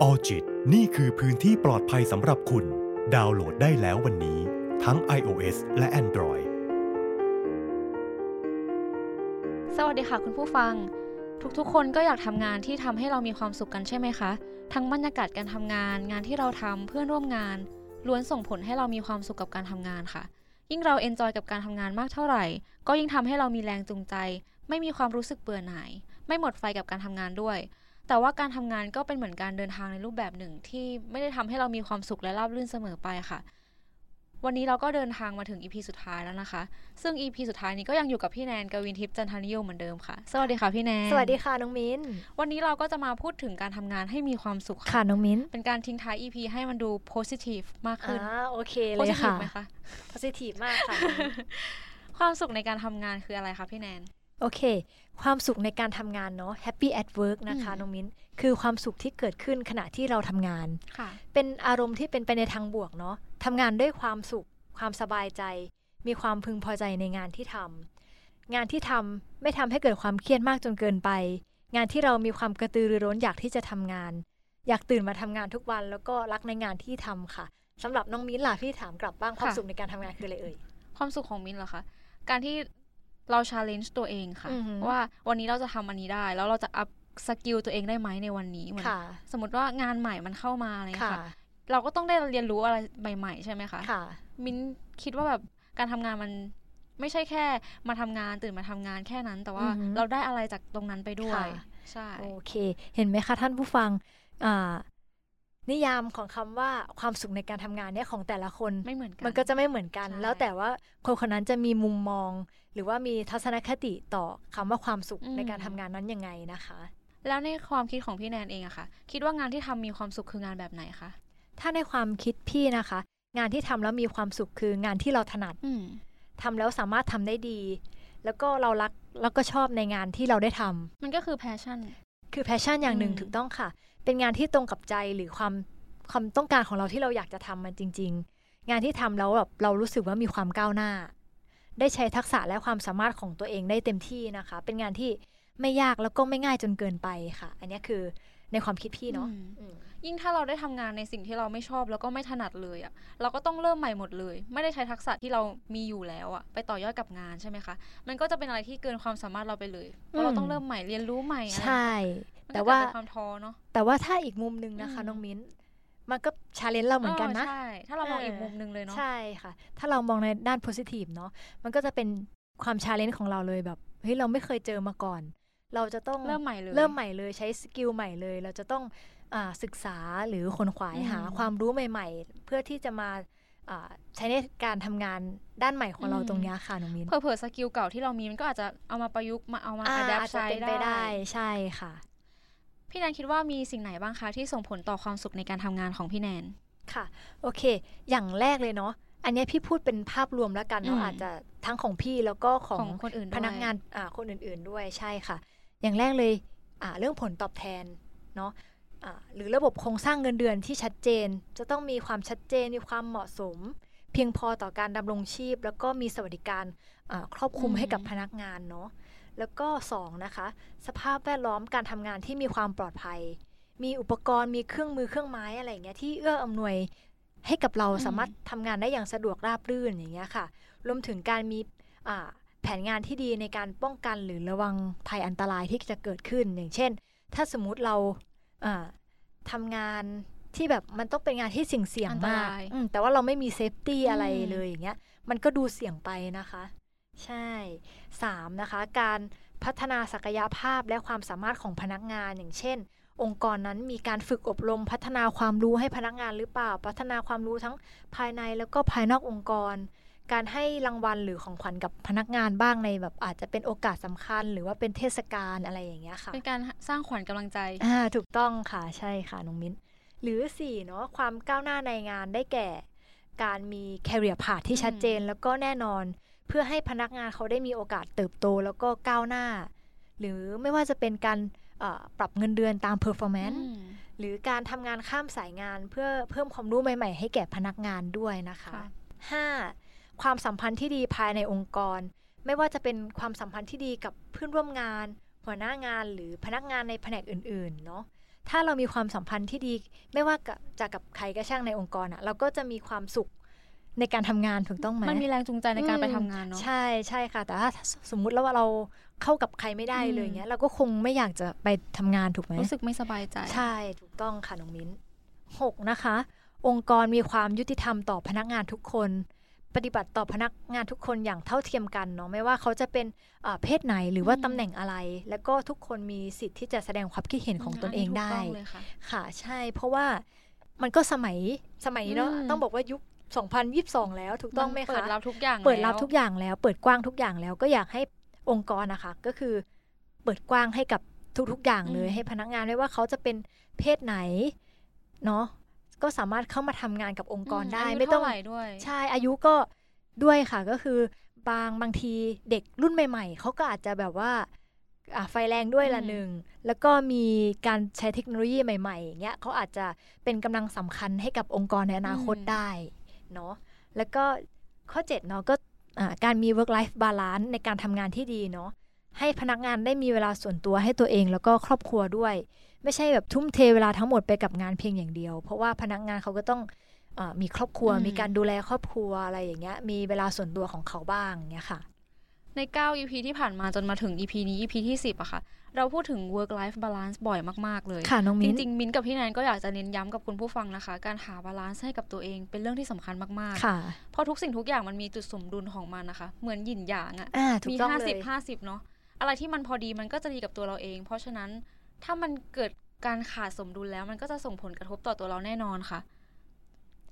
ออจิตนี่คือพื้นที่ปลอดภัยสำหรับคุณ ดาวน์โหลดได้แล้ววันนี้ ทั้ง iOS และ Android สวัสดีค่ะคุณผู้ฟัง ทุกๆ คนก็อยากทำงานที่ทำให้เรามีความสุขกันใช่ไหมคะ ทั้งบรรยากาศการทำงาน งานที่เราทำเพื่อนร่วมงาน ล้วนส่งผลให้เรามีความสุขกับการทำงานค่ะ ยิ่งเรา enjoy กับการทำงานมากเท่าไหร่ ก็ยิ่งทำให้เรามีแรงจูงใจ ไม่มีความรู้สึกเบื่อหน่าย ไม่หมดไฟกับการทำงานด้วย แต่ว่าการทำงานก็เป็นเหมือนการเดินทางในรูปแบบหนึ่ง ที่ไม่ได้ทำให้เรามีความสุขและราบรื่นเสมอไปค่ะ วันนี้เราก็เดินทางมาถึง EP สุดท้ายแล้วนะคะ ซึ่ง EP สุดท้ายนี้ก็ยังอยู่กับพี่แนนกวินทิพย์จันทานิยมเหมือนเดิมค่ะ สวัสดีค่ะพี่แนน สวัสดีค่ะน้องมิ้น วันนี้เราก็จะมาพูดถึงการทำงานให้มีความสุขค่ะน้องมิ้น เป็นการทิ้งท้าย EP ให้มันดู positive มากขึ้นอ่าโอเคเลย positive ค่ะไหมคะ positive มากค่ะ ความสุขในการทำงานคืออะไรคะพี่แนน โอเค ความสุขในการทำงานเนาะ happy at work นะคะอืมน้องมิ้น คือความสุขที่เกิดขึ้นขณะที่เราทำงานค่ะเป็นอารมณ์ที่เป็นไปในทางบวกเนาะทำงานด้วยความสุข ความสบายใจ มีความพึงพอใจในงานที่ทำ งานที่ทำไม่ทำให้เกิดความเครียดมากจนเกินไป งานที่เรามีความกระตือรือร้นอยากที่จะทำงาน อยากตื่นมาทำงานทุกวัน แล้วก็รักในงานที่ทำค่ะสำหรับน้องมิ้นล่ะพี่ถามกลับบ้างความค่ะสุขในการทำงานคืออะไรเอ่ย ความสุขของมินเหรอคะ การที่ เรา challenge ตัวเองค่ะอือหือว่าวันนี้เราจะทำอันนี้ได้ แล้วเราจะ up skill ตัวเองได้ไหมในวันนี้เหมือนค่ะสมมติว่างานใหม่มันเข้ามาอะไรอย่างเงี้ยค่ะค่ะ เราก็ต้องได้เรียนรู้อะไรใหม่ๆ ใช่ไหมคะค่ะมินคิดว่าแบบการทำงานมันไม่ใช่แค่มาทำงานตื่นมาทำงานแค่นั้น แต่ว่าอือหือเราได้อะไรจากตรงนั้นไปด้วยค่ะใช่โอเค เห็นไหมคะท่านผู้ฟังอ่า นิยามของคำว่าความสุขในการทำงานเนี่ยของแต่ละคนไม่เหมือนกันมันก็จะไม่เหมือนกันใช่แล้วแต่ว่าคนคนนั้นจะมีมุมมอง หรือว่ามีทัศนคติต่อคำว่าความสุขในการทำงานนั้นยังไงนะคะ แล้วในความคิดของพี่แนนเองอะค่ะ คิดว่างานที่ทำมีความสุขคืองานแบบไหนคะถ้าในความคิดพี่นะคะ งานที่ทำแล้วมีความสุขคืองานที่เราถนัดอืมทำแล้วสามารถทำได้ดี แล้วก็เรารักแล้วก็ชอบในงานที่เราได้ทำมันก็คือ passion คือแพชชั่นอย่างหนึ่งอืมถูกต้องค่ะ เป็นงานที่ตรงกับใจหรือความความต้องการของเราที่เราอยากจะทำมันจริง ๆ งานที่ทำแล้วแบบเรารู้สึกว่ามีความก้าวหน้า ได้ใช้ทักษะและความสามารถของตัวเองได้เต็มที่นะคะ เป็นงานที่ไม่ยากแล้วก็ไม่ง่ายจนเกินไปค่ะ อันนี้คือในความคิดพี่เนาะ ยิ่งถ้าเราได้ทำงานในสิ่งที่เราไม่ชอบแล้วก็ไม่ถนัดเลยอะเราก็ต้องเริ่มใหม่หมดเลย ไม่ได้ใช้ทักษะที่เรามีอยู่แล้วอะไปต่อยอดกับงานใช่ไหมคะมันก็จะเป็นอะไรที่เกินความสามารถเราไปเลยเพราะเราต้องเริ่มใหม่เรียนรู้ใหม่อะไรใช่มันแต่ก็ว่าจะเป็นความท้อเนาะแต่ว่าถ้าอีกมุมหนึ่งนะคะอืมน้องมิ้นมันก็ challenge เราเหมือนกันนะใช่ถ้าเรามองเอออีกมุมหนึ่งเลยเนาะใช่ค่ะ ถ้าเรามองในด้าน positive เนาะมันก็จะเป็นความ challenge ของเราเลยแบบเฮ้ยเราไม่เคยเจอมาก่อน เราจะต้องเริ่มใหม่เลยเริ่มใหม่เลยใช้ skill ใหม่เลย เราจะต้องอา ศึกษาหรือขวนขวายอืมหาความรู้ใหม่ๆ เพื่อที่จะมาอ่าใช้ในการทำงานด้านใหม่ของเราตรงเนี้ยค่ะน้องมิ้นเผื่อๆ skill เก่าที่เรามีมันก็อาจจะเอามาประยุกต์มาเอามาอ่า adapt อาจจะใช้เป็นไปได้ได้ใช่ค่ะ พี่แนนคิดว่ามีสิ่งไหนบ้างคะที่ส่งผลต่อความสุขในการทำงานของพี่แนนค่ะ โอเค อย่างแรกเลยเนาะอันเนี้ยพี่พูดเป็นภาพรวมแล้วกันเนาะอืมอาจจะทั้งของพี่แล้วก็ของของคนอื่นด้วยพนักงานอ่าคนอื่นๆด้วยใช่ค่ะ อย่างแรกเลยอ่าเรื่องผลตอบแทนเนาะอ่า หรือระบบโครงสร้างเงินเดือนที่ชัดเจน จะต้องมีความชัดเจนมีความเหมาะสม เพียงพอต่อการดำรงชีพ แล้วก็มีสวัสดิการอ่าครอบคลุมอืมให้กับพนักงานเนาะแล้วก็สองนะคะสภาพแวดล้อมการทำงานที่มีความปลอดภัย มีอุปกรณ์มีเครื่องมือเครื่องไม้อะไรอย่างเงี้ยที่เอื้ออำนวยให้กับเราอืมสามารถทำงานได้อย่างสะดวกราบรื่นอย่างเงี้ยค่ะรวมถึงการมีอ่าแผนงานที่ดีในการป้องกันหรือระวังภัยอันตรายที่จะเกิดขึ้นอย่างเช่น ถ้าสมมุติเราอ่า ทำงานที่แบบมันต้องเป็นงานที่เสี่ยงเสี่ยงอันตรายมากอืมแต่ว่าเราไม่มี safety อะไรอืมเลยอย่างเงี้ย มันก็ดูเสี่ยงไปนะคะ ใช่สามนะคะ การพัฒนาศักยภาพและความสามารถของพนักงานอย่างเช่น องค์กรนั้นมีการฝึกอบรมพัฒนาความรู้ให้พนักงานหรือเปล่า พัฒนาความรู้ทั้งภายในแล้วก็ภายนอกองค์กร การให้รางวัลหรือของขวัญกับพนักงานบ้างในแบบอาจจะเป็นโอกาสสำคัญ หรือว่าเป็นเทศกาลอะไรอย่างเงี้ยค่ะ เป็นการสร้างขวัญกำลังใจอ่าถูกต้องค่ะใช่ค่ะน้องมิ้น หรือสี่เนาะความก้าวหน้าในงานได้แก่ การมี career path ที่ชัดเจนแล้วก็แน่นอน เพื่อให้พนักงานเขาได้มีโอกาสเติบโตแล้วก็ก้าวหน้า หรือไม่ว่าจะเป็นการเอ่อปรับเงินเดือนตาม performance อืมหรือการทำงานข้ามสายงานเพื่อเพิ่มความรู้ใหม่ ๆ ให้แก่พนักงานด้วยนะคะค่ะ 5. ความสัมพันธ์ที่ดีภายในองค์กร ไม่ว่าจะเป็นความสัมพันธ์ที่ดีกับเพื่อนร่วมงาน หัวหน้างานหรือพนักงานในแผนกอื่นๆเนาะถ้าเรามีความสัมพันธ์ที่ดี ไม่ว่ากับจะกับใครก็ช่างในองค์กรอะเราก็จะมีความสุขในการทำงานถูกต้องไหมมันมีแรงจูงใจในการไปทำงานเนาะใช่ใช่ค่ะ แต่ถ้าสมมุติแล้วว่าเราเข้ากับใครไม่ได้เลยอืมเงี้ยเราก็คงไม่อยากจะไปทำงานถูกไหมรู้สึกไม่สบายใจ ใช่ถูกต้องค่ะน้องมิ้นหกนะคะ องค์กรมีความยุติธรรมต่อพนักงานทุกคน ปฏิบัติต่อพนักงานทุกคนอย่างเท่าเทียมกันเนาะไม่ว่าเขาจะเป็นเอ่อเพศไหนหรือว่าอืมตำแหน่งอะไร แล้วก็ทุกคนมีสิทธิ์ที่จะแสดงความคิดเห็นของตนเองได้ถูกต้องเลยค่ะค่ะใช่ เพราะว่ามันก็สมัยสมัยนี้เนาะอืมต้องบอกว่ายุค 2022 แล้วถูกต้องไหมเปิคะดรับทุกอย่างเปิดรับแล้วทุกอย่างแล้ว เปิดกว้างทุกอย่างแล้วก็อยากให้องค์กรนะคะ ก็คือเปิดกว้างให้กับทุกๆอย่างเลยอืมให้พนักงานไม่ว่าเขาจะเป็นเพศไหนเนาะ ก็สามารถเข้ามาทำงานกับองค์กรได้ายุไม่ต้องเท่าไหร่ด้วย ใช่อายุก็ด้วยค่ะก็คือบางบางทีเด็กรุ่นใหม่ๆเขาก็อาจจะแบบว่าอะไฟแรงด้วยละอืมหนึ่ง แล้วก็มีการใช้เทคโนโลยีใหม่ๆอย่างเงี้ยเขาอาจจะเป็นกำลังสำคัญให้กับองค์กรในอนาคตได้เนาะแล้วก็ข้อ7เนาะก็อ่าการมี work life balance ในการทำงานที่ดีเนาะให้พนักงานได้มีเวลาส่วนตัวให้ตัวเองแล้วก็ครอบครัวด้วย ไม่ใช่แบบทุ่มเทเวลาทั้งหมดไปกับงานเพียงอย่างเดียว เพราะว่าพนักงานเขาก็ต้องเออมีครอบครัวอืมมีการดูแลครอบครัวอะไรอย่างเงี้ย มีเวลาส่วนตัวของเขาบ้างเงี้ยค่ะ ใน 9 EP ที่ผ่านมาจนมาถึง EP นี้ EP ที่ 10อะค่ะ เราพูดถึง work life balance บ่อยมาก ๆ เลยค่ะจริงๆ น้องมิ้น มิ้นท์กับพี่แนนก็อยากจะเน้นย้ำกับคุณผู้ฟังนะคะ การหา balance ให้กับตัวเองเป็นเรื่องที่สำคัญมากค่ะๆเพราะทุกสิ่งทุกอย่างมันมีจุดสมดุลของมันนะคะ เหมือนหยินหยางอะอ่าถูกต้องมีห้าสิบห้าสิบเลยเนาะอะไรที่มันพอดีมันก็จะดีกับตัวเราเอง เพราะฉะนั้น ถ้ามันเกิดการขาดสมดุลแล้วมันก็จะส่งผลกระทบต่อตัวเราแน่นอนค่ะ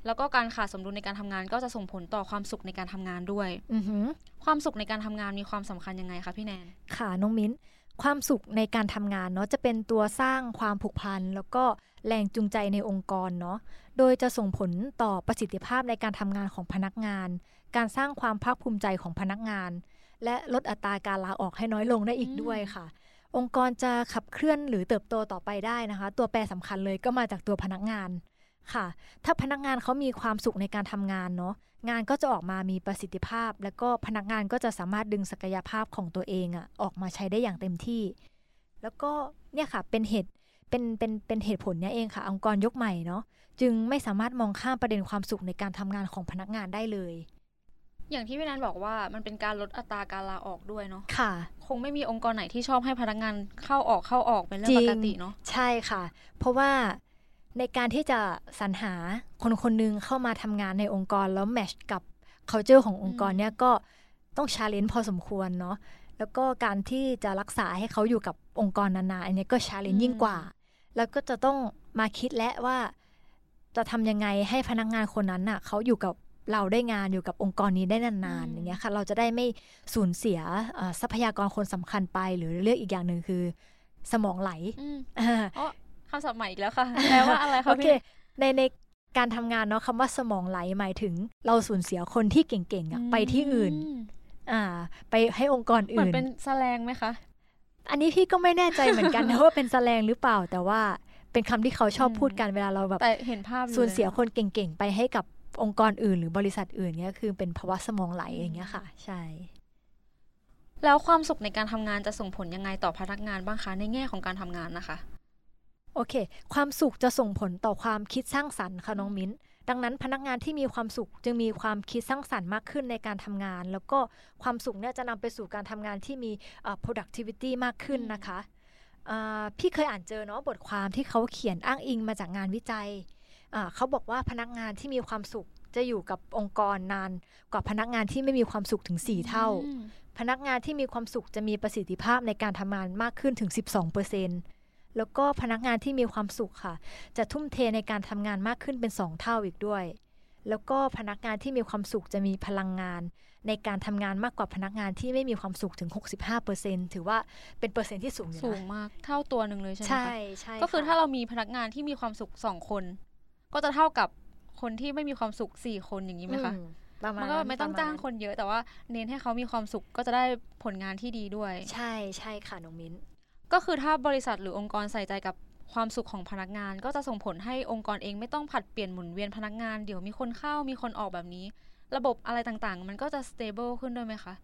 แล้วก็การขาดสมดุลในการทำงานก็จะส่งผลต่อความสุขในการทำงานด้วยอือหือความสุขในการทำงานมีความสำคัญยังไงคะพี่แนน ค่ะน้องมิ้น ความสุขในการทำงานเนาะจะเป็นตัวสร้างความผูกพัน แล้วก็แรงจูงใจในองค์กรเนาะ โดยจะส่งผลต่อประสิทธิภาพในการทำงานของพนักงาน การสร้างความภาคภูมิใจของพนักงาน และลดอัตราการลาออกให้น้อยลงได้อีกอืมด้วยค่ะ องค์กรจะขับเคลื่อนหรือเติบโตต่อไปได้นะคะ ตัวแปรสำคัญเลยก็มาจากตัวพนักงานค่ะ ถ้าพนักงานเขามีความสุขในการทำงานเนาะงานก็จะออกมามีประสิทธิภาพ แล้วก็พนักงานก็จะสามารถดึงศักยภาพของตัวเองอะออกมาใช้ได้อย่างเต็มที่ แล้วก็เนี่ยค่ะเป็นเหตุเป็นเป็นเป็นเหตุผลเนี่ยเองค่ะ องค์กรยกใหม่เนาะจึงไม่สามารถมองข้ามประเด็นความสุขในการทำงานของพนักงานได้เลย อย่างที่พี่แนนบอกว่ามันเป็นการลดอัตราการลาออกด้วยเนาะค่ะ คงไม่มีองค์กรไหนที่ชอบให้พนักงานเข้าออกเข้าออกเป็นเรื่องปกติจริงเนาะใช่ค่ะ เพราะว่าในการที่จะสรรหาคนคนหนึ่งเข้ามาทำงานในองค์กรแล้ว match กับ culture ขององค์กรอืมเนี่ยก็ต้อง challenge พอสมควรเนาะแล้วก็การที่จะรักษาให้เขาอยู่กับองค์กรนานๆอันเนี้ยก็ challenge ยิ่งกว่า แล้วก็จะต้องมาคิดและว่า จะทำยังไงให้พนักงานคนนั้นน่ะเขาอยู่กับ เราได้งานอยู่กับองค์กรนี้ได้นานๆอย่างเงี้ยค่ะเราจะได้ไม่สูญเสียเอ่อทรัพยากรคนสำคัญไป หรือเรียกอีกอย่างหนึ่งคือ สมองไหลอืมอ่าอ๋อคำศัพท์ใหม่อีกแล้วค่ะแปลว่าอะไรคะโอเคพี่ในในการทำงานเนาะคำว่าสมองไหลหมายถึง เราสูญเสียคนที่เก่งๆอะไปที่อื่นมอ่า ไปให้องค์กรเหมืออื่นนเป็นแสลงไหมคะอันนี้พี่ก็ไม่แน่ใจเหมือนกันนะว่าเป็นแสลงหรือเปล่าแต่ว่าเป็นคำที่เขาชอบอืมพูดกันเวลาเราแบบแต่เห็นภาพอสูญเสียลอะคนเก่งๆ ไปให้กับ องค์กรอื่น หรือบริษัทอื่นเนี่ยคือเป็นภาวะสมองไหลอืมอย่างเงี้ยค่ะ ใช่ แล้วความสุขในการทำงานจะส่งผลยังไงต่อพนักงานบ้างคะในแง่ของการทำงานนะคะ โอเค ความสุขจะส่งผลต่อความคิดสร้างสรรค์ค่ะน้องมิ้น ดังนั้นพนักงานที่มีความสุขจึงมีความคิดสร้างสรรค์มากขึ้นในการทำงาน แล้วก็ความสุขเนี่ยจะนำไปสู่การทำงานที่มีเอ่อ productivity มากขึ้นอืมนะคะอ่าพี่เคยอ่านเจอเนาะบทความที่เขาเขียนอ้างอิงมาจากงานวิจัยอ่า เขาบอกว่าพนักงานที่มีความสุขจะอยู่กับองค์กรนานกว่าพนักงานที่ไม่มีความสุขถึง 4 เท่าอืมพนักงานที่มีความสุขจะมีประสิทธิภาพในการทำงานมากขึ้นถึง 12%แล้วก็พนักงานที่มีความสุขค่ะ จะทุ่มเทในการทำงานมากขึ้นเป็น 2 เท่าอีกด้วย แล้วก็พนักงานที่มีความสุขจะมีพลังงาน ในการทำงานมากกว่าพนักงานที่ไม่มีความสุขถึง 65%ถือว่าเป็นเปอร์เซ็นต์ที่สูงอยู่สูงนะมากเท่าตัวหนึ่งเลยใช่ไหมใช่คะใช่ก็คือค่ะถ้าเรามีพนักงานที่มีความสุขสองคน ก็จะเท่ากับคนที่ไม่มีความสุขสี่คนอย่างนี้ไหมคะอืประมามัณนก็นั้นไม่ต้องประณจ้างคนเยอะแต่ว่าเน้นให้เขามีความสุขก็จะได้ผลงานที่ดีด้วย ใช่ใช่ค่ะน้องมิ้น ก็คือถ้าบริษัทหรือองค์กรใส่ใจกับความสุขของพนักงาน ก็จะส่งผลให้องค์กรเองไม่ต้องผลัดเปลี่ยนหมุนเวียนพนักงานเดี๋ยวมีคนเข้ามีคนออกแบบนี้ ระบบอะไรต่างๆ มันก็จะ stable ขึ้นด้วยไหมคะ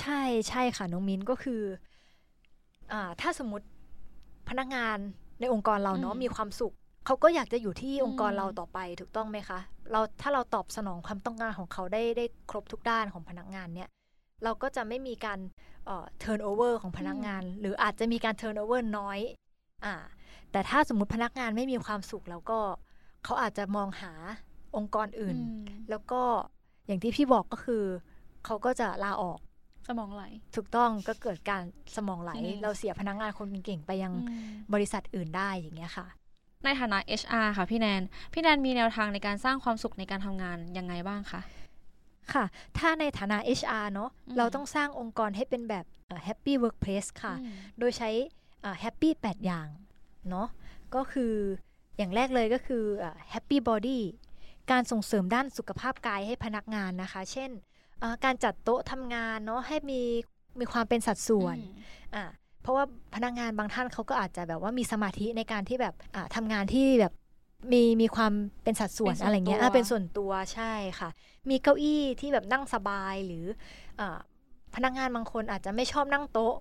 ใช่ใช่ค่ะน้องมิ้นก็คืออ่าถ้าสมมติพนักงานในองค์กรเราเนาะมีความสุข เขาก็อยากจะอยู่ที่องค์กรเราต่อไปถูกต้องไหมคะ เราถ้าเราตอบสนองความต้องการของเขาได้ได้ครบทุกด้านของพนักงานเนี่ย เราก็จะไม่มีการเอ่อ turnover ของพนักงาน หรืออาจจะมีการ turnover น้อยอ่าแต่ถ้าสมมติพนักงานไม่มีความสุขแล้วก็เขาอาจจะมองหาองค์กรอื่น แล้วก็อย่างที่พี่บอกก็คือเขาก็จะลาออกสมองไหล ถูกต้องก็เกิดการสมองไหล เราเสียพนักงานคนเก่งไปยังบริษัทอื่นได้อย่างเงี้ยค่ะ ในฐานะ HR ค่ะพี่แนน พี่แนนมีแนวทางในการสร้างความสุขในการทำงานยังไงบ้างคะค่ะ ถ้าในฐานะ HR เนาะเราต้องสร้างองค์กรให้เป็นแบบ happy workplace ค่ะ โดยใช้ happy 8 อย่างเนาะก็คืออย่างแรกเลยก็คือ happy body การส่งเสริมด้านสุขภาพกายให้พนักงานนะคะ เช่น การจัดโต๊ะทำงานเนาะให้มีมีความเป็นสัดส่วนอ่า เพราะว่าพนักงานบางท่านเขาก็อาจจะแบบว่ามีสมาธิในการที่แบบทำงานที่แบบมีมีความเป็นสัดส่วนอะไรเงี้ยเป็นส่วนตัวใช่ค่ะ มีเก้าอี้ที่แบบนั่งสบายหรืออพนักงานบางคนอาจจะไม่ชอบนั่งโต๊ะ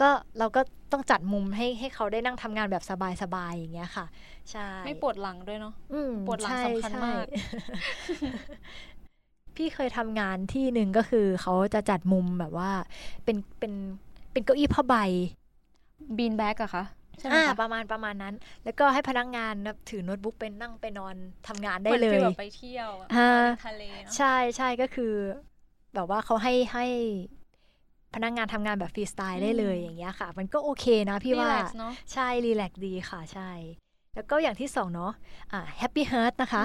ก็เราก็ต้องจัดมุมให้ให้เขาได้นั่งทำงานแบบสบายๆอย่างเงี้ยค่ะ ใช่ ไม่ปวดหลังด้วยเนาะปวดหลังสำคัญมาก พี่เคยทำงานที่หนึ่งก็คือเขาจะจัดมุมแบบว่าเป็นเป็น เป็นเก้าอี้ผ้าใบbean bag อะค่ะใช่ไหมประมาณประมาณนั้น แล้วก็ให้พนักงานถือโน้ตบุ๊กเป็นนั่งไปนอนทำงานได้เลยไปเที่ยวทะเลใช่ใช่ก็คือ แบบว่าเขาให้ให้พนักงานทำงานแบบฟรีสไตล์ได้เลยอย่างเงี้ยค่ะ มันก็โอเคนะพี่ว่าใช่ relax ดีค่ะใช่ แล้วก็อย่างที่สองเนาะอ่า happy heart นะคะ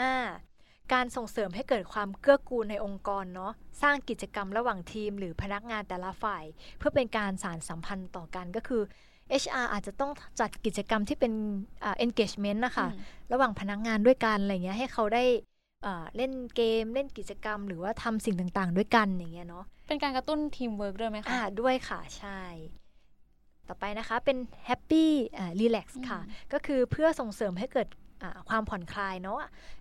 อ่า การส่งเสริมให้เกิดความเกื้อกูลในองค์กรเนาะสร้างกิจกรรมระหว่างทีม หรือพนักงานแต่ละฝ่าย เพื่อเป็นการสานสัมพันธ์ต่อกันก็คือ HR อาจจะต้องจัดกิจกรรมที่เป็น engagement นะคะระหว่างพนักงานด้วยกันอะไรเงี้ยให้เขาได้เล่นเกมเล่นกิจกรรม หรือว่าทำสิ่งต่างๆ ด้วยกันอย่างเงี้ยเนาะเป็นการกระตุ้นทีมเวิร์กด้วยไหมคะอ่าด้วยค่ะใช่ต่อไปนะคะเป็น happy relax ค่ะ ก็คือเพื่อส่งเสริมให้เกิด ความผ่อนคลายเนาะ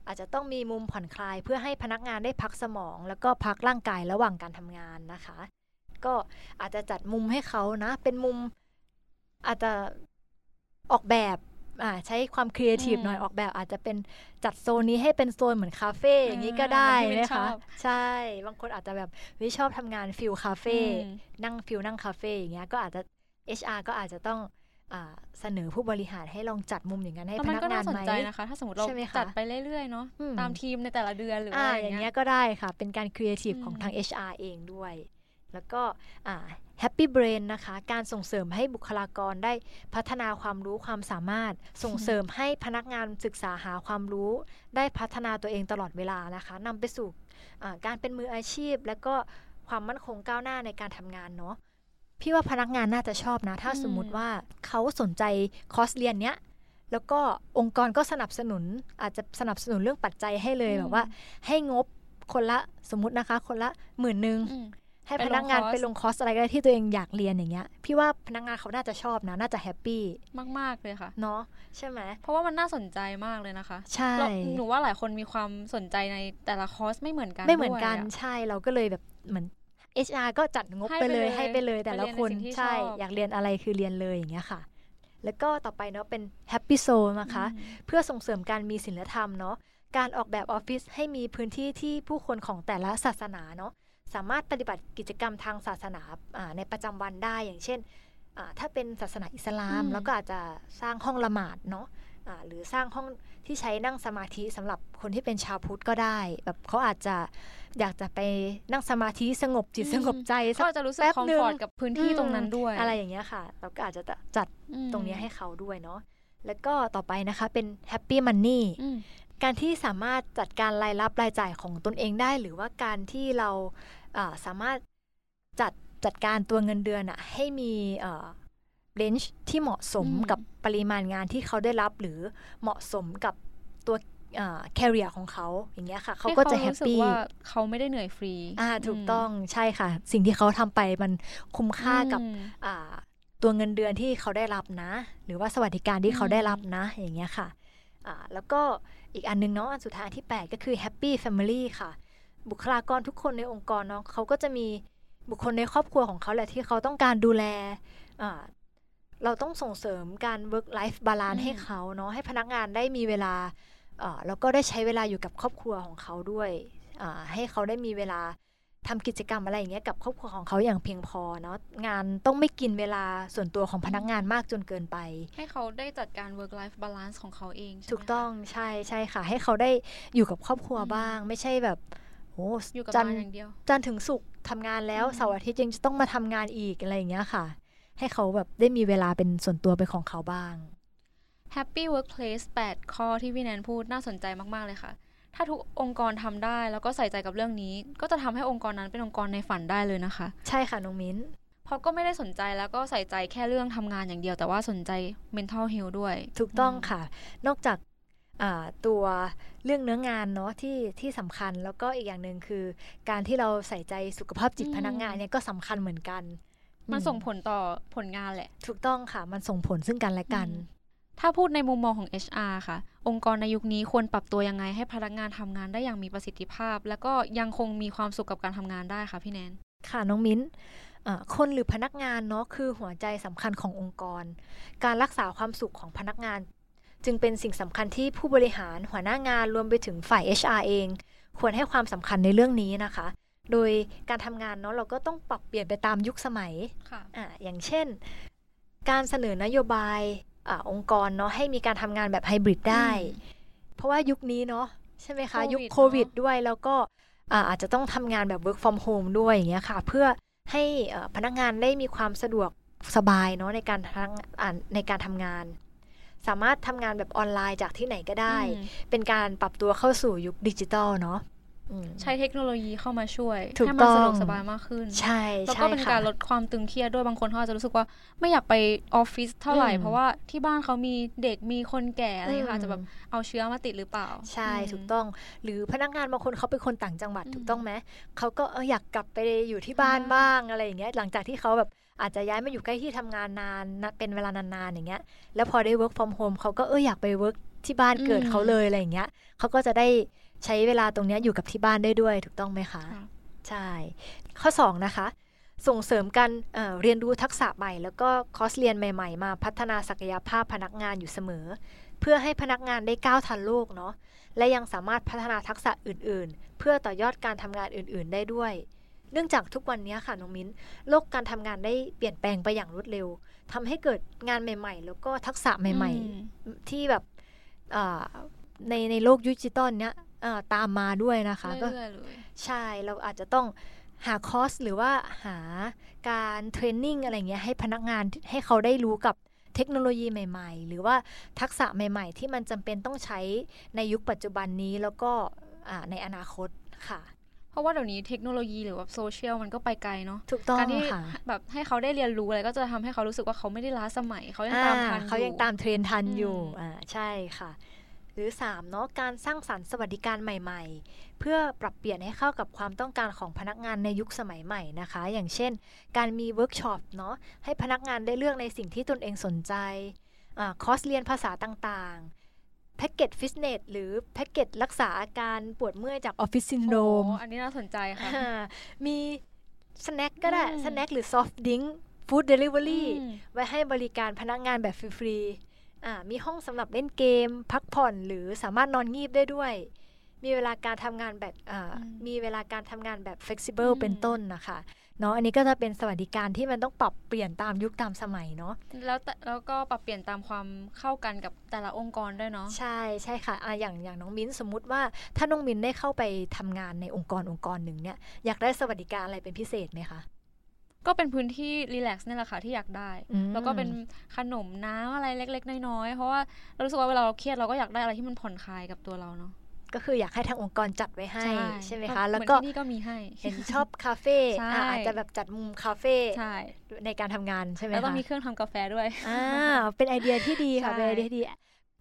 อาจจะต้องมีมุมผ่อนคลายเพื่อให้พนักงานได้พักสมอง แล้วก็พักร่างกายระหว่างการทำงานนะคะ ก็อาจจะจัดมุมให้เขานะ เป็นมุมอาจจะออกแบบใช้ความครีเอทีฟหน่อยออกแบบ อาจจะเป็นจัดโซนนี้ให้เป็นโซนเหมือนคาเฟ่อย่างนี้ก็ได้นะคะใช่บางคนอาจจะแบบวิชอบทำงาน feel คาเฟ่นั่ง feel นั่งคาเฟ่อย่างเงี้ยก็อาจจะ HR ก็อาจจะต้อง เสนอผู้บริหารให้ลองจัดมุมอย่างนั้นให้พนักงานไหมนะคะ ถ้าสมมติเราจัดไปเรื่อยๆเนาะตามทีมในแต่ละเดือนหรืออะไรอย่างเงี้ยก็ได้ค่ะ เป็นการครีเอทีฟของทาง HR เองด้วย แล้วก็ happy brain นะคะ การส่งเสริมให้บุคลากรได้พัฒนาความรู้ความสามารถ ส่งเสริมให้พนักงานศึกษาหาความรู้ ได้พัฒนาตัวเองตลอดเวลานะคะนำไปสู่การเป็นมืออาชีพ และก็ความมั่นคงก้าวหน้าในการทำงานเนาะ พี่ว่าพนักงานน่าจะชอบนะ ถ้าสมมุติว่าเขาสนใจคอร์สเรียนเนี้ยแล้วก็องค์กรก็สนับสนุน อาจจะสนับสนุนเรื่องปัจจัยให้เลยแบบว่า ให้งบคนละสมมตินะคะ คนละหมื่นหนึ่งให้พนักงานไปลงคอร์สอะไรก็ได้ที่ตัวเองอยากเรียนอย่างเงี้ย พี่ว่าพนักงานเขาน่าจะชอบนะ น่าจะ happyมาก ๆ เลยค่ะ เนาะใช่ไหม เพราะว่ามันน่าสนใจมากเลยนะคะ ใช่ หนูว่าหลายคนมีความสนใจในแต่ละคอร์สไม่เหมือนกัน ไม่เหมือนกัน ใช่ เราก็เลยแบบเหมือน HR ก็จัดงบไปเลยให้ไปเลยแต่ละคนใช่อยากเรียนอะไรคือเรียนเลยอย่างเงี้ยค่ะ แล้วก็ต่อไปเนาะเป็น Happy Soul นะคะ เพื่อส่งเสริมการมีศีลธรรมเนาะการออกแบบออฟฟิศให้มีพื้นที่ที่ผู้คนของแต่ละศาสนาเนาะสามารถปฏิบัติกิจกรรมทางศาสนาในประจำวันได้อย่างเช่น ถ้าเป็นศาสนาอิสลาม แล้วก็อาจจะสร้างห้องละหมาดเนาะ หรือสร้างห้องที่ใช้นั่งสมาธิสำหรับคนที่เป็นชาวพุทธก็ได้ แบบเขาอาจจะอยากจะไปนั่งสมาธิสงบจิตสงบใจเขาจะรู้สึกคอมฟอร์ตกับพื้นที่ตรงนั้นด้วย อะไรอย่างเงี้ยค่ะ เราก็อาจจะจัดตรงนี้ให้เขาด้วยเนาะแล้วก็ต่อไปนะคะเป็น happy money การที่สามารถจัดการรายรับรายจ่ายของตนเองได้ หรือว่าการที่เราสามารถจัดจัดการตัวเงินเดือนอะให้มี range ที่เหมาะสมกับปริมาณงานที่เขาได้รับหรือเหมาะสมกับตัว career ของเขาอย่างเงี้ยค่ะเขาก็จะ happy ว่าเขาไม่ได้เหนื่อยฟรีอ่าถูกต้องใช่ค่ะ สิ่งที่เขาทำไปมันคุ้มค่ากับอ่าตัวเงินเดือนที่เขาได้รับนะ หรือว่าสวัสดิการที่เขาได้รับนะ อย่างเงี้ยค่ะอ่าแล้วก็อีกอันนึงเนาะอันสุดท้ายที่ 8 ก็คือ Happy Family ค่ะ บุคลากรทุกคนในองค์กรเนาะเขาก็จะมีบุคคลในครอบครัวของเขาแหละที่เขาต้องการดูแล เราต้องส่งเสริมการ work life balance อืมให้เขาเนาะให้พนักงานได้มีเวลาเอ่อแล้วก็ได้ใช้เวลาอยู่กับครอบครัวของเขาด้วยอ่าให้เขาได้มีเวลาทำกิจกรรมอะไรอย่างเงี้ยกับครอบครัวของเขาอย่างเพียงพอเนาะงานต้องไม่กินเวลาส่วนตัวของพนักงานมากจนเกินไป ให้เขาได้จัดการ work life balance ของเขาเองใช่ไหมถูกต้องคะใช่ใช่ค่ะ ให้เขาได้อยู่กับครอบครัวอืมบ้าง ไม่ใช่แบบโอ้อยู่กับจับ้านนทร์อย่างเดียวจันทร์ถึงศุกร์ทำงานแล้วอืมเสาร์อาทิตย์ยังจะต้องมาทำงานอีกอะไรอย่างเงี้ยค่ะ ให้เขาแบบได้มีเวลาเป็นส่วนตัวเป็นของเขาบ้าง Happy Workplace 8 ข้อที่พี่แนนพูดน่าสนใจมาก ๆ เลยค่ะ ถ้าทุกองค์กรทำได้แล้วก็ใส่ใจกับเรื่องนี้ ก็จะทำให้องค์กรนั้นเป็นองค์กรในฝันได้เลยนะคะ ใช่ค่ะน้องมิ้นเพราะก็ไม่ได้สนใจแล้วก็ใส่ใจแค่เรื่องทำงานอย่างเดียว แต่ว่าสนใจ mental health ด้วย ถูกต้องอืมค่ะ นอกจากอ่าตัวเรื่องเนื้องานเนาะที่ที่สำคัญแล้วก็อีกอย่างหนึ่งคือ การที่เราใส่ใจสุขภาพจิตพนักงานเนี่ยก็สำคัญเหมือนกัน มันอืส่งผลต่อผลงานแหละ ถูกต้องค่ะ มันส่งผลซึ่งกันและกันอืมถ้าพูดในมุมมองของ HR ค่ะ องค์กรในยุคนี้ควรปรับตัวยังไงให้พนักงานทำงานได้อย่างมีประสิทธิภาพ แล้วก็ยังคงมีความสุขกับการทำงานได้ค่ะพี่แนนค่ะน้องมิ้นเอ่อคนหรือพนักงานเนาะคือหัวใจสำคัญขององค์กร การรักษาความสุขของพนักงาน จึงเป็นสิ่งสำคัญที่ผู้บริหารหัวหน้างานรวมไปถึงฝ่าย HR เอง ควรให้ความสำคัญในเรื่องนี้นะคะ โดยการทำงานเนาะเราก็ต้องปรับเปลี่ยนไปตามยุคสมัยค่ะอะอย่างเช่น การเสนอนโยบายอาองค์กรเนาะให้มีการทำงานแบบไฮบริดได้ เพราะว่ายุคนี้เนาะใช่ไหมคะโควิดยุคเนอะโควิดด้วยแล้วก็อ่าอาจจะต้องทำงานแบบ work from home ด้วยอย่างเงี้ยค่ะ เพื่อให้เอ่อพนักงานได้มีความสะดวกสบายเนาะในการทั้งอ่าในการทำงาน สามารถทำงานแบบออนไลน์จากที่ไหนก็ได้อืมเป็นการปรับตัวเข้าสู่ยุคดิจิตอลเนาะอืม ใช้เทคโนโลยีเข้ามาช่วยถูกให้มันสะดวกต้องสบายมากขึ้น ใช่แล้วใช่ก็เป็นค่ะการลดความตึงเครียดด้วยบางคนเขาอาจจะรู้สึกว่าไม่อยากไปออฟฟิศเท่าไหร่อืมเพราะว่าที่บ้านเขามีเด็กมีคนแก่อะไรอย่างเงี้ยค่ะอืมอาจจะแบบเอาเชื้อมาติดหรือเปล่า ใช่อืมถูกต้อง หรือพนักงานบางคนเขาเป็นคนต่างจังหวัดอืมถูกต้องไหมเขาก็เอออยากกลับไปอยู่ที่บ้านอ่าบ้างอะไรอย่างเงี้ยหลังจากที่เขาแบบอาจจะย้ายมาอยู่ใกล้ที่ทำงานนานนะเป็นเวลานานๆอย่างเงี้ย แล้วพอได้ work from home เขาก็เอออยากไป work ที่บ้านเกิดเขาเลยอะไรอย่างเงี้ยเขาก็จะได้ ใช้เวลาตรงเนี้ยอยู่กับที่บ้านได้ด้วยถูกต้องไหมคะค่ะใช่ ข้อ 2 นะคะ ส่งเสริมการเอ่อเรียนรู้ทักษะใหม่ แล้วก็คอร์สเรียนใหม่ๆ มาพัฒนาศักยภาพพนักงานอยู่เสมอ เพื่อให้พนักงานได้ก้าวทันโลกเนาะและยังสามารถพัฒนาทักษะอื่น ๆ เพื่อต่อยอดการทำงานอื่น ๆ ได้ด้วยเนื่องจากทุกวันนี้ค่ะน้องมิ้น โลกการทำงานได้เปลี่ยนแปลงไปอย่างรวดเร็วทำให้เกิดงานใหม่ ๆ แล้วก็ทักษะใหม่อืมๆที่แบบอ่าในในโลกดิจิตอลเนี้ยอ่า ตามมาด้วยนะคะก็เรื่อยๆเลยใช่เราอาจจะต้องหาคอร์สหรือว่าหาการ training อะไรเงี้ยให้พนักงานให้เขาได้รู้กับเทคโนโลยีใหม่ ๆ หรือว่าทักษะใหม่ ๆ ที่มันจำเป็นต้องใช้ในยุคปัจจุบันนี้แล้วก็อ่าในอนาคตค่ะ เพราะว่าเดี๋ยวนี้เทคโนโลยีหรือว่าโซเชียลมันก็ไปไกลเนาะถูกต้องการที่ค่ะแบบให้เขาได้เรียนรู้อะไรก็จะทำให้เขารู้สึกว่าเขาไม่ได้ล้าสมัย เขายังอ่าตามทันเขายังอ่าตามเทรนด์ทันอยู่อืมอ่าใช่ค่ะ ข้อ 3 เนาะการสร้างสรรค์สวัสดิการใหม่ ๆ เพื่อปรับเปลี่ยนให้เข้ากับความต้องการของพนักงานในยุคสมัยใหม่นะคะ อย่างเช่น การมีเวิร์กช็อปเนาะให้พนักงานได้เลือกในสิ่งที่ตนเองสนใจอ่าคอร์สเรียนภาษาต่างๆ แพ็กเกจฟิตเนสหรือแพ็กเกจรักษาอาการปวดเมื่อยจากออฟฟิศซินโดรมโอ้อันนี้น่าสนใจค่ะอ่ามี snack ก็ได้อืม snack หรือ soft drink food delivery อืมไว้ให้บริการพนักงานแบบฟรีๆอ่า มีห้องสำหรับเล่นเกม พักผ่อนหรือสามารถนอนงีบได้ด้วย มีเวลาการทำงานแบบอ่าอืมมีเวลาการทำงานแบบ flexible อืมเป็นต้นนะคะเนาะอันนี้ก็จะเป็นสวัสดิการที่มันต้องปรับเปลี่ยนตามยุคตามสมัยเนาะแล้วแต่แล้วก็ปรับเปลี่ยนตามความเข้ากันกับแต่ละองค์กรด้วยเนาะใช่ใช่ค่ะอะอย่างอย่างน้องมิ้นสมมุติว่าถ้าน้องมิ้นได้เข้าไปทำงานในองค์กรองค์กรหนึ่งเนี่ยอยากได้สวัสดิการอะไรเป็นพิเศษไหมคะ ก็เป็นพื้นที่รีแลกซ์นี่แหละค่ะที่อยากได้อืมแล้วก็เป็นขนมน้ำอะไรเล็ก ๆ น้อยๆเพราะว่าเรารู้สึกว่าเวลาเราเครียดเราก็อยากได้อะไรที่มันผ่อนคลายกับตัวเราเนาะก็คืออยากให้ทางองค์กรจัดไว้ให้ใช่ไหมเพคะราแล้วเหมือนก็ที่นี่ก็มีให้เห็นชอบคาเฟ่ใช่อะอาจจะแบบจัดมุมคาเฟ่ใช่ในการทำงานใช่ไหมแล้วต้องคะมีเครื่องทำกาแฟด้วยอ่าเป็นไอเดียที่ดีค่ะใช่เป็นไอเดียที่ดี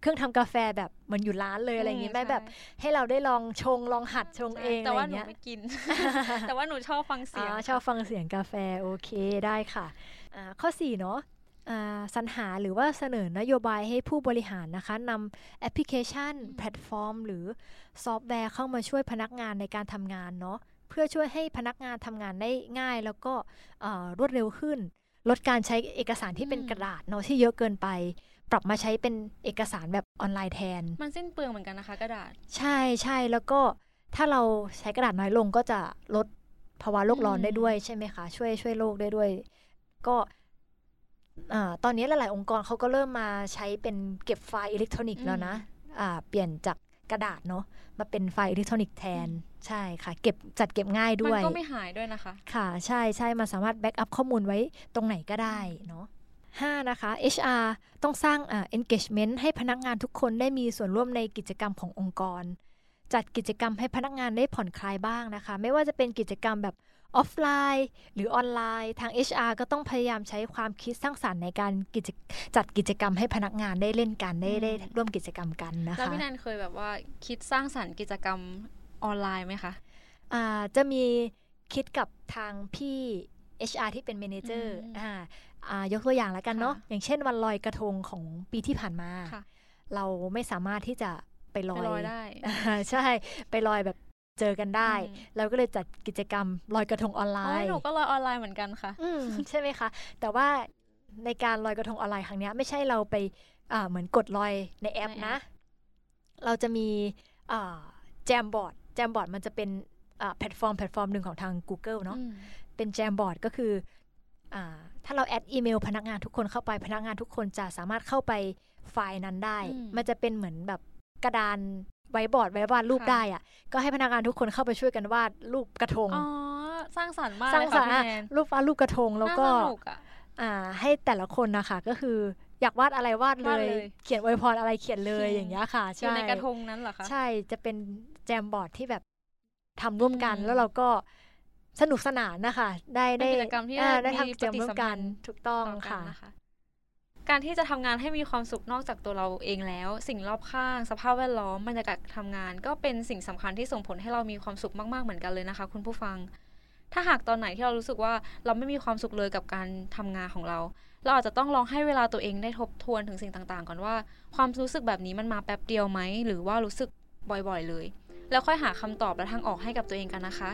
เครื่องทำกาแฟแบบเหมือนอยู่ร้านเลยอะไรอย่างงี้ไหมแบบ ให้เราได้ลองชงลองหัดชงใช่เองแต่อะไรอว่าย่างหนูเงี้ยว่าหนูไม่กิน แต่ว่าหนูชอบฟังเสียงอ๋อชอบฟังเสียงกาแฟโอเคได้ค่ะอ่าข้อ4เนาะอ่าสรรหาหรือว่าเสนอนโยบายให้ผู้บริหารนะคะนำแอปพลิเคชันอืมแพลตฟอร์ม หรือซอฟต์แวร์เข้ามาช่วยพนักงานในการทำงานเนาะเพื่อช่วยให้พนักงานทำงานได้ง่าย แล้วก็เอ่อรวดเร็วขึ้น ลดการใช้เอกสารที่เป็นอืมกระดาษเนาะที่เยอะเกินไป ปรับมาใช้เป็นเอกสารแบบออนไลน์แทน มันสิ้นเปลืองเหมือนกันนะคะกระดาษ ใช่ใช่แล้วก็ถ้าเราใช้กระดาษน้อยลงก็จะลดภาวะโลกร้อนอืมได้ด้วยใช่ไหมคะ ช่วยช่วยโลกได้ด้วย ก็อ่าตอนนี้หลาย ๆ องค์กรเขาก็เริ่มมาใช้เป็นเก็บไฟล์อิเล็กทรอนิกส์แล้วนะอ่าเปลี่ยนจากกระดาษเนาะมาเป็นไฟล์อิเล็กทรอนิกส์แทน ใช่ค่ะ เก็บจัดเก็บง่ายด้มัวยก็ไม่หายด้วยนะคะ ค่ะ ใช่ใช่มันสามารถแบ็กอัพข้อมูลไว้ตรงไหนก็ได้เนาะ ห้านะคะ HR ต้องสร้างอ่า engagement ให้พนักงานทุกคนได้มีส่วนร่วมในกิจกรรมขององค์กร จัดกิจกรรมให้พนักงานได้ผ่อนคลายบ้างนะคะ ไม่ว่าจะเป็นกิจกรรมแบบออฟไลน์ หรือออนไลน์ ทาง HR ก็ต้องพยายามใช้ความคิดสร้างสรรค์ในการกิจจัดกิจกรรมให้พนักงานได้เล่นกันได้อืมได้ร่วมกิจกรรมกันนะคะแล้วพี่แนนเคยแบบว่าคิดสร้างสรรค์กิจกรรมออนไลน์ไหมคะอ่าจะมีคิดกับทางพี่ HR ที่เป็น manager อืมอ่าอ่า ยกตัวอย่างแล้วกันเนาะค่ะอย่างเช่นวันลอยกระทงของปีที่ผ่านมาค่ะเราไม่สามารถที่จะไปลไปอยลอยได้อ่าใช่ไปลอยแบบเจอกันได้อืมเราก็เลยจัดกิจกรรมลอยกระทงออนไลน์โอ้ยหนูก็ลอยออนไลน์เหมือนกันค่ะอืมใช่ไหมคะ แต่ว่าในการลอยกระทงออนไลน์ครั้งเนี้ยไม่ใช่เราไปอ่าเหมือนกดลอยในแอปในแอปนะ เราจะมี Jamboard Jamboard มันจะเป็นอ่าแพลตฟอร์มแพลตฟอร์มหนึ่งของทาง Google เนาะอืมเป็น Jamboard ก็คืออา ถ้าเรา add อีเมลพนักงานทุกคนเข้าไปพนักงานทุกคนจะสามารถเข้าไปไฟล์นั้นได้อืมมันจะเป็นเหมือนแบบกระดานไว้บอร์ดไว้วาดรูปค่ะได้อะก็ให้พนักงานทุกคนเข้าไปช่วยกันวาดรูปกระทงอ๋อสร้างสรรค์มากเลยค่ะพี่แนนสร้างสรรค์พี่อะรูปวาดรูปกระทงแล้วก็น่าสนุกอะอ่า ให้แต่ละคนนะคะก็คืออยากวาดอะไรวาดเลวาดยเลยเขียนอวยพรอะไรเขียนเลยอืมอย่างเงี้ยค่ะอยู่ใช่ในกระทงนั้นเหรอคะใช่จะเป็นแจมบอร์ดที่แบบทำร่วมกันอืมแล้วเราก็ สนุกสนานนะคะ ได้เป็นได้กิจกรรมที่อ่าได้มีทำกิจกรรมปฏิร่วสัมมพักันนธ์ถูกต้องต่อกันค่ะนะคะการที่จะทำงานให้มีความสุขนอกจากตัวเราเองแล้ว สิ่งรอบข้าง สภาพแวดล้อมบรรยากาศทำงาน ก็เป็นสิ่งสำคัญที่ส่งผลให้เรามีความสุขมากๆเหมือนกันเลยนะคะ คุณผู้ฟัง ถ้าหากตอนไหนที่เรารู้สึกว่าเราไม่มีความสุขเลยกับการทำงานของเรา เราอาจจะต้องลองให้เวลาตัวเองได้ทบทวนถึงสิ่งต่างๆ ก่อนว่า ความรู้สึกแบบนี้มันมาแป๊บเดียวไหมหรือว่ารู้สึกบ่อยๆเลย แล้วค่อยหาคำตอบและทางออกให้กับตัวเองกันนะคะ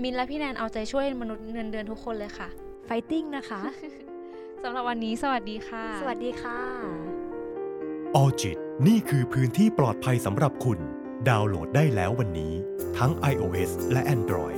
มินและพี่แนนเอาใจช่วยมนุษย์เงินเดือนทุกคนเลยค่ะ ไฟติ้งนะคะ สำหรับวันนี้สวัสดีค่ะ สวัสดีค่ะออจิตนี่คือพื้นที่ปลอดภัยสำหรับคุณ ดาวน์โหลดได้แล้ววันนี้ ทั้ง iOS และ Android